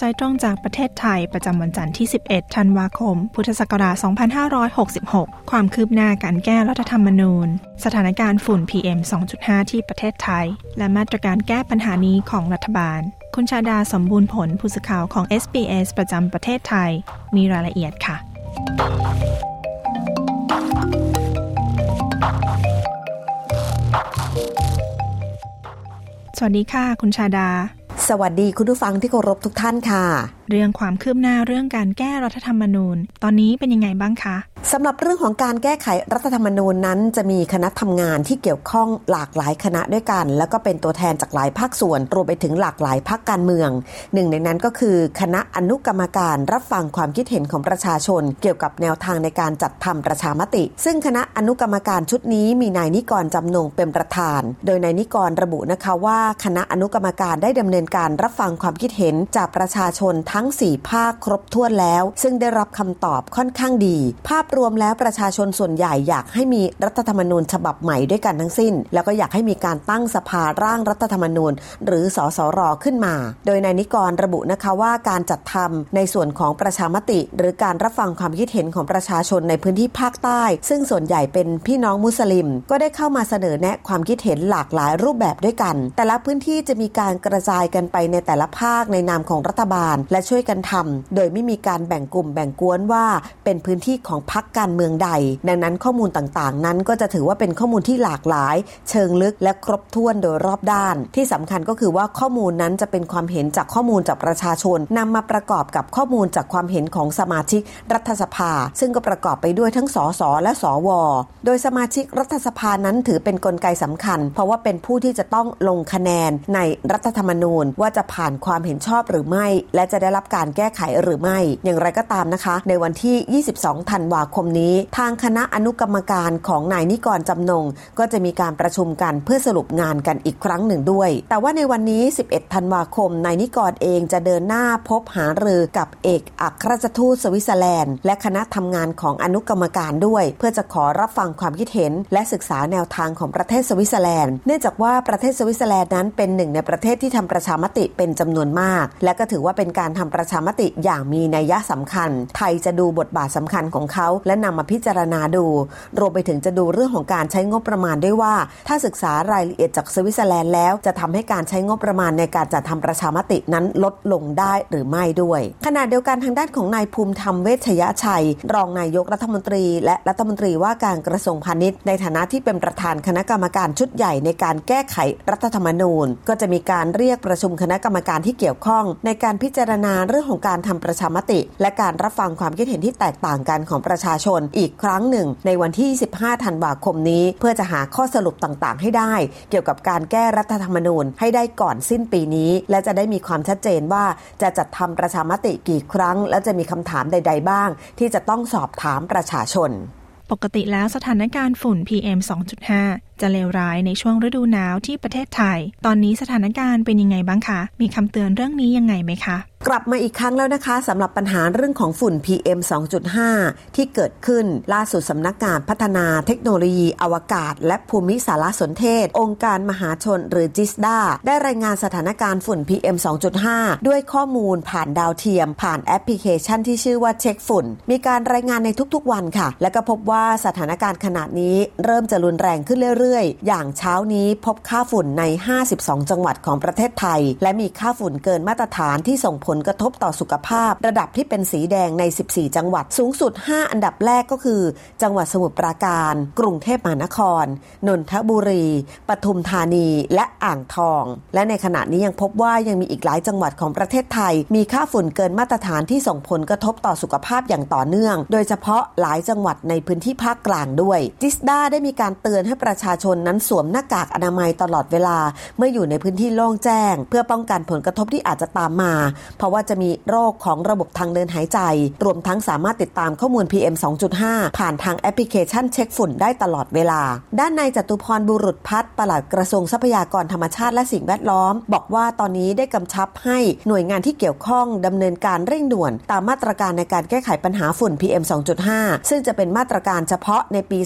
สายตรงจากประเทศไทยประจำวันจันทร์ที่ 11 ธันวาคม พุทธศักราช 2566 ความคืบหน้าการแก้รัฐธรรมนูญ สถานการณ์ฝุ่น PM 2.5 ที่ประเทศไทย และมาตรการแก้ปัญหานี้ของรัฐบาล คุณชาดาสมบูรณ์ผลผู้สื่อข่าวของ SBS ประจำประเทศไทย มีรายละเอียดค่ะสวัสดีค่ะ คุณชาดา สวัสดีคุณผู้ฟังที่เคารพทุกท่านค่ะ เรื่องความคืบหน้าเรื่องการแก้รัฐธรรมนูญ ตอนนี้เป็นยังไงบ้างคะ สำหรับเรื่องของการแก้ไขรัฐธรรมนูญนั้น จะมีคณะทำงานที่เกี่ยวข้องหลากหลายคณะด้วยกัน แล้วก็เป็นตัวแทนจากหลายภาคส่วน รวมไปถึงหลากหลายภาคการเมือง หนึ่งในนั้นก็คือ คณะอนุกรรมการรับฟังความคิดเห็นของประชาชน เกี่ยวกับแนวทางในการจัดทำประชามติ ซึ่งคณะอนุกรรมการชุดนี้มีนายนิกรจำนงเป็นประธาน โดยนายนิกรระบุนะคะว่า คณะอนุกรรมการได้ดำเนินการรับฟังความคิดเห็นจากประชาชนทั้ง 4 ภาคครบถ้วนแล้ว ซึ่งได้รับคำตอบค่อนข้างดี ภาพรวมแล้วประชาชนส่วนใหญ่อยากให้มีรัฐธรรมนูญฉบับใหม่ด้วยกันทั้งสิ้น แล้วก็อยากให้มีการตั้งสภาร่างรัฐธรรมนูญ หรือสสรขึ้นมา โดยนายนิกรระบุนะคะว่าการจัดทำในส่วนของประชามติ หรือการรับฟังความคิดเห็นของประชาชนในพื้นที่ภาคใต้ ซึ่งส่วนใหญ่เป็นพี่น้องมุสลิม ก็ได้เข้ามาเสนอแนะความคิดเห็นหลากหลายรูปแบบด้วยกัน แต่ละพื้นที่จะมีการกระจายกันไปในแต่ละภาคในนามของรัฐบาล และช่วยกันทำโดยไม่มีการแบ่งกลุ่มแบ่งกวนว่าเป็นพื้นที่ของพรรคการเมืองใด ดังนั้นข้อมูลต่างๆ นั้นก็จะถือว่าเป็นข้อมูลที่หลากหลาย เชิงลึกและครบถ้วนโดยรอบด้าน ที่สำคัญก็คือว่าข้อมูลนั้นจะเป็นความเห็นจากข้อมูลจากประชาชนนำมาประกอบกับข้อมูลจากความเห็นของสมาชิกรัฐสภา ซึ่งก็ประกอบไปด้วยทั้งสสและสว โดยสมาชิกรัฐสภานั้นถือเป็นนกลไกสำคัญ เพราะว่าเป็นผู้ที่จะต้องลงคะแนนในรัฐธรรมนูญว่าจะผ่านความเห็นชอบหรือไม่ และจะได้รับการแก้ไขหรือไม่ อย่างไรก็ตามนะคะ ในวันที่ 22 ธันวาคมนี้ ทางคณะอนุกรรมการของนายนิกรจำนง ก็จะมีการประชุมกันเพื่อสรุปงานกันอีกครั้งหนึ่งด้วย แต่ว่าในวันนี้ 11 ธันวาคมนายนิกรเองจะเดินหน้าพบหารือกับเอกอัครราชทูตสวิตเซอร์แลนด์ และคณะทำงานของอนุกรรมการด้วย เพื่อจะขอรับฟังความคิดเห็น และศึกษาแนวทางของประเทศสวิตเซอร์แลนด์ เนื่องจากว่าประเทศสวิตเซอร์แลนด์นั้นเป็นหนึ่งในประเทศที่ทำประชามติเป็นจำนวนมาก และก็ถือว่าเป็นการทำประชามติอย่างมีนัยยะสำคัญ ไทยจะดูบทบาทสำคัญของเขาและนำมาพิจารณาดู รวมไปถึงจะดูเรื่องของการใช้งบประมาณด้วยว่า ถ้าศึกษารายละเอียดจากสวิตเซอร์แลนด์แล้ว จะทำให้การใช้งบประมาณในการจัดทำประชามตินั้นลดลงได้หรือไม่ด้วย ขณะเดียวกันทางด้านของนายภูมิธรรมเวชยชัย รองนายกรัฐมนตรี และรัฐมนตรีว่าการกระทรวงพาณิชย์ ในฐานะที่เป็นประธานคณะกรรมการชุดใหญ่ในการแก้ไขรัฐธรรมนูญ ก็จะมีการเรียกประชุมคณะกรรมการที่เกี่ยวข้อง ในการพิจารณาเรื่องของการทำประชามติ และการรับฟังความคิดเห็นที่แตกต่างกันของประชาชนอีกครั้งหนึ่ง ในวันที่ 15 ธันวาคมนี้ เพื่อจะหาข้อสรุปต่างๆ ให้ได้ เกี่ยวกับการแก้รัฐธรรมนูญให้ได้ก่อนสิ้นปีนี้ และจะได้มีความชัดเจนว่าจะจัดทำประชามติกี่ครั้ง และจะมีคำถามใด ๆ บ้าง ที่จะต้องสอบถามประชาชน ปกติแล้วสถานการณ์ฝุ่น PM 2.5จะเลวร้ายในช่วงฤดูหนาวที่ประเทศไทย ตอนนี้สถานการณ์เป็นยังไงบ้างคะ มีคำเตือนเรื่องนี้ยังไงไหมคะ กลับมาอีกครั้งแล้วนะคะสำหรับปัญหาเรื่องของฝุ่น PM 2.5 ที่เกิดขึ้นล่าสุดสำนักงานพัฒนาเทคโนโลยี อวกาศ และภูมิสารสนเทศ องค์การมหาชนหรือจิสดาได้รายงานสถานการณ์ฝุ่น PM 2.5 ด้วยข้อมูลผ่านดาวเทียม ผ่านแอปพลิเคชันที่ชื่อว่าเช็คฝุ่น มีการรายงานในทุกๆวันค่ะ และก็พบว่าสถานการณ์ขณะนี้เริ่มจะรุนแรงขึ้นเรื่อยเรื่อยๆ อย่างเช้านี้พบค่าฝุ่นใน 52 จังหวัดของประเทศไทย และมีค่าฝุ่นเกินมาตรฐานที่ส่งผลกระทบต่อสุขภาพ ระดับที่เป็นสีแดงใน 14 จังหวัดสูงสุด 5 อันดับแรกก็คือ จังหวัดสมุทรปราการ กรุงเทพมหานคร นนทบุรี ปทุมธานี และอ่างทอง และในขณะนี้ยังพบว่ายังมีอีกหลายจังหวัดของประเทศไทย มีค่าฝุ่นเกินมาตรฐานที่ส่งผลกระทบต่อสุขภาพอย่างต่อเนื่อง โดยเฉพาะหลายจังหวัดในพื้นที่ภาคกลางด้วย จิสดาได้มีการเตือนให้ประชาชนนั้นสวมหน้ากากอนามัยตลอดเวลา เมื่ออยู่ในพื้นที่โล่งแจ้ง เพื่อป้องกันผลกระทบที่อาจจะตามมา เพราะว่าจะมีโรคของระบบทางเดินหายใจ รวมทั้งสามารถติดตามข้อมูล PM 2.5 ผ่านทางแอปพลิเคชันเช็คฝุ่นได้ตลอดเวลา ด้านในจตุพรบุรุษพัฒน์ปลัดกระทรวงทรัพยากรธรรมชาติและสิ่งแวดล้อม บอกว่าตอนนี้ได้กำชับให้หน่วยงานที่เกี่ยวข้องดำเนินการเร่งด่วน ตามมาตรการในการแก้ไขปัญหาฝุ่น PM 2.5 ซึ่งจะเป็นมาตรการเฉพาะในปี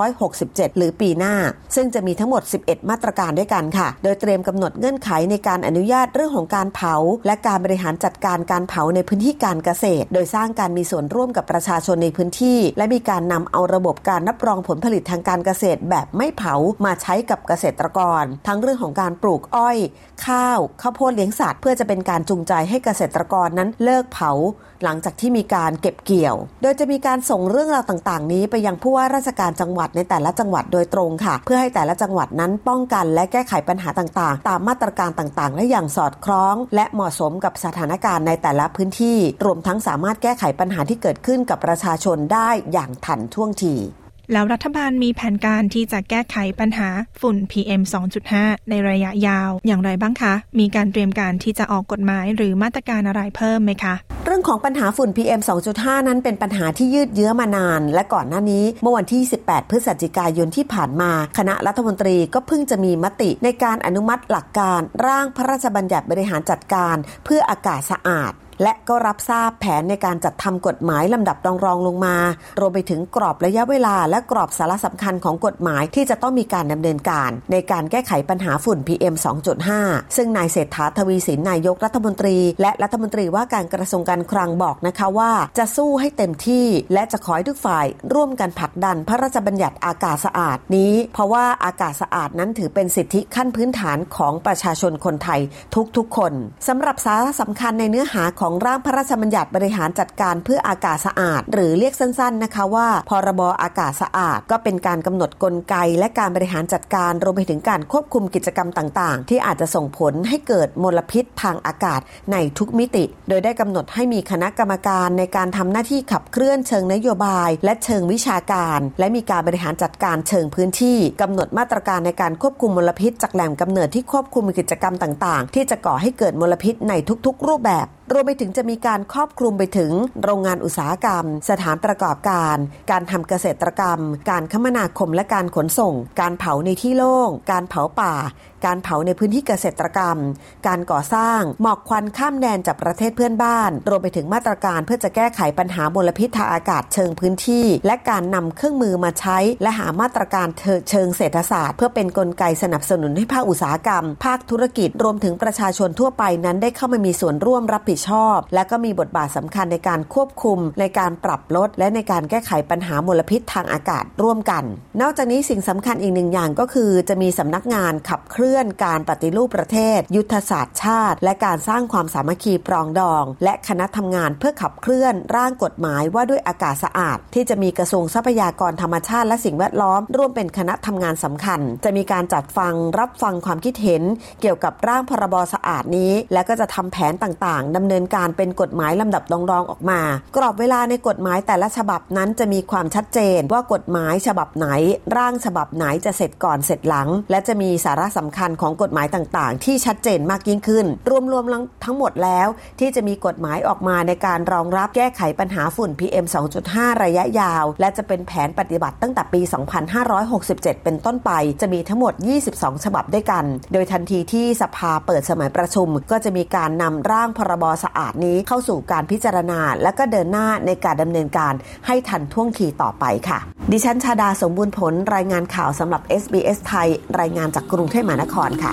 2567 หรือปีหน้าซึ่งจะมีทั้งหมด 11 มาตรการด้วยกันค่ะ โดยเตรียมกำหนดเงื่อนไขในการอนุญาตเรื่องของการเผา และการบริหารจัดการการเผาในพื้นที่การเกษตร โดยสร้างการมีส่วนร่วมกับประชาชนในพื้นที่ และมีการนำเอาระบบการรับรองผลผลิตทางการเกษตรแบบไม่เผามาใช้กับเกษตรกร ทั้งเรื่องของการปลูกอ้อย ข้าวข้าวโพดเลี้ยงสัตว์เพื่อจะเป็นการจูงใจให้เกษตรกรนั้นเลิกเผา หลังจากที่มีการเก็บเกี่ยว โดยจะมีการส่งเรื่องราวต่าง ๆ นี้ไปยังผู้ว่าราชการจังหวัดในแต่ละจังหวัดโดยตรงค่ะ เพื่อให้แต่ละจังหวัดนั้นป้องกันและแก้ไขปัญหาต่างๆ ตามมาตรการต่างๆ และอย่างสอดคล้อง และเหมาะสมกับสถานการณ์ในแต่ละพื้นที่ รวมทั้งสามารถแก้ไขปัญหาที่เกิดขึ้นกับประชาชนได้อย่างทันท่วงที แล้วรัฐบาลมีแผนการที่จะแก้ไขปัญหาฝุ่น PM 2.5 ในระยะยาวอย่างไรบ้างคะ มีการเตรียมการที่จะออกกฎหมายหรือมาตรการอะไรเพิ่มไหมคะ เรื่องของปัญหาฝุ่น PM 2.5 นั้นเป็นปัญหาที่ยืดเยื้อมานาน และก่อนหน้านี้ เมื่อวันที่ 18 พฤศจิกายนที่ผ่านมา คณะรัฐมนตรีก็เพิ่งจะมีมติในการอนุมัติหลักการ ร่างพระราชบัญญัติบริหารจัดการ เพื่ออากาศสะอาด และก็รับทราบแผนในการจัดทำกฎหมายลำดับรองรองลงมา รวมไปถึงกรอบระยะเวลา และกรอบสาระสำคัญของกฎหมายที่จะต้องมีการดำเนินการ ในการแก้ไขปัญหาฝุ่น PM 2.5 ซึ่งนายเศรษฐาทวีสินนายกรัฐมนตรี และรัฐมนตรีว่าการกระทรวงการคลังบอกนะคะว่าจะสู้ให้เต็มที่ และจะขอให้ทุกฝ่าย ร่วมกันผลักดันพระราชบัญญัติอากาศสะอาดนี้ เพราะว่าอากาศสะอาดนั้นถือเป็นสิทธิขั้นพื้นฐานของประชาชนคนไทยทุกๆคนสำหรับสาระสำคัญในเนื้อหาของของร่างพระราชบัญญัติบริหารจัดการเพื่ออากาศสะอาด หรือเรียกสั้นๆนะคะว่า พรบอากาศสะอาด ก็เป็นการกำหนดกลไก และการบริหารจัดการรวมไปถึงการควบคุมกิจกรรมต่าง ๆ ที่อาจจะส่งผลให้เกิดมลพิษทางอากาศในทุกมิติ โดยได้กำหนดให้มีคณะกรรมการในการทำหน้าที่ขับเคลื่อนเชิงนโยบาย และเชิงวิชาการ และมีการบริหารจัดการเชิงพื้นที่กำหนดมาตรการในการควบคุมมลพิษจากแหล่งกำเนิดที่ควบคุมกิจกรรมต่าง ๆ ที่จะก่อให้เกิดมลพิษในทุก ๆ รูปแบบ รวมไปถึงจะมีการครอบคลุมไปถึงโรงงานอุตสาหกรรม สถานประกอบการ การทำเกษตรกรรม การคมนาคมและการขนส่ง การเผาในที่โล่ง การเผาป่า การเผาในพื้นที่เกษตรกรรม การก่อสร้าง หมอกควันข้ามแดนจากประเทศเพื่อนบ้าน รวมไปถึงมาตรการเพื่อจะแก้ไขปัญหามลพิษทางอากาศเชิงพื้นที่ และการนำเครื่องมือมาใช้ และหามาตรการเชิงเศรษฐศาสตร์ เพื่อเป็นนกลไกสนับสนุนให้ภาคอุตสาหกรรม ภาคธุรกิจรวมถึงประชาชนทั่วไปนั้นได้เข้ามามีส่วนร่วมรับผิดชอบ และก็มีบทบาทสำคัญในการควบคุม ในการปรับลด และในการแก้ไขปัญหามลพิษทางอากาศร่วมกัน นอกจากนี้สิ่งสำคัญอีกหนึ่งอย่างก็คือ จะมีสำนักงานขับเคลื่อนการปฏิรูปประเทศ ยุทธศาสตร์ชาติ และการสร้างความสามัคคีปรองดอง และคณะทำงานเพื่อขับเคลื่อนร่างกฎหมายว่าด้วยอากาศสะอาด ที่จะมีกระทรวงทรัพยากรธรรมชาติและสิ่งแวดล้อม ร่วมเป็นคณะทำงานสำคัญ จะมีการจัดฟังรับฟังความคิดเห็น เกี่ยวกับร่างพรบสะอาดนี้ และก็จะทำแผนต่างๆดำเนินการเป็นกฎหมายลำดับรองรองออกมา กรอบเวลาในกฎหมายแต่ละฉบับนั้นจะมีความชัดเจนว่ากฎหมายฉบับไหน ร่างฉบับไหนจะเสร็จก่อนเสร็จหลัง และจะมีสาระสำคัญของกฎหมายต่างๆ ที่ชัดเจนมากยิ่งขึ้น รวมๆทั้งหมดแล้ว ที่จะมีกฎหมายออกมาในการรองรับแก้ไขปัญหาฝุ่น PM 2.5 ระยะยาว และจะเป็นแผนปฏิบัติตั้งแต่ปี 2567 เป็นต้นไป จะมีทั้งหมด 22 ฉบับด้วยกัน โดยทันทีที่สภาเปิดสมัยประชุม ก็จะมีการนำร่างพรบสะอาดนี้เข้าสู่การพิจารณา และก็เดินหน้าในการดำเนินการให้ทันท่วงทีต่อไปค่ะ ดิฉันชาดาสมบูรณ์ผลรายงานข่าวสำหรับ SBS ไทย รายงานจากกรุงเทพมหานครค่ะ